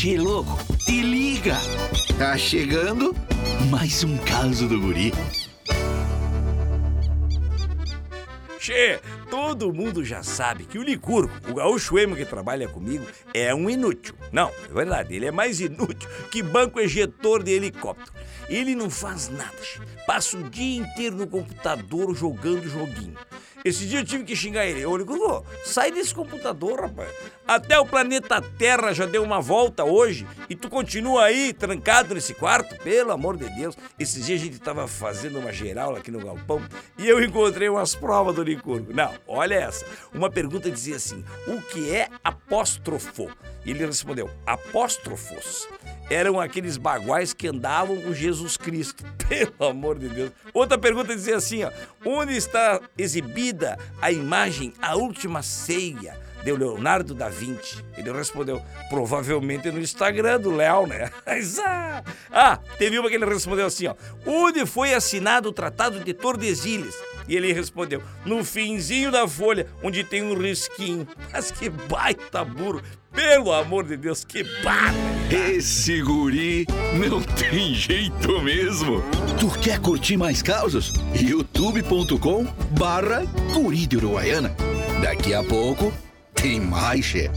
Che, louco, te liga! Tá chegando mais um caso do guri. Che, todo mundo já sabe que o Licurgo, o gaúcho emo que trabalha comigo, é um inútil. Não, é verdade, ele é mais inútil que banco ejetor de helicóptero. Ele não faz nada, che. passa o dia inteiro no computador jogando joguinho. Esse dia eu tive que xingar ele. Ô, Licurgo, sai desse computador, rapaz. Até o planeta Terra já deu uma volta hoje e tu continua aí trancado nesse quarto? Pelo amor de Deus. Esses dias a gente tava fazendo uma geral aqui no galpão e eu encontrei umas provas do Licurgo. Não, olha essa. Uma pergunta dizia assim: o que é apóstrofo? E ele respondeu: apóstrofos eram aqueles baguais que andavam com Jesus Cristo. Pelo amor de Deus. Outra pergunta dizia assim, ó: onde está exibida a imagem A Última Ceia? De Leonardo da Vinci. Ele respondeu, provavelmente no Instagram do Léo, né? ah, teve uma que ele respondeu assim, ó. Onde foi assinado o Tratado de Tordesilhas? E ele respondeu, no finzinho da folha, onde tem um risquinho. Mas que baita burro! Pelo amor de Deus, que barra! Esse guri não tem jeito mesmo. Tu quer curtir mais causas? youtube.com barra guri de Uruguaiana. Daqui a pouco Team High Ship.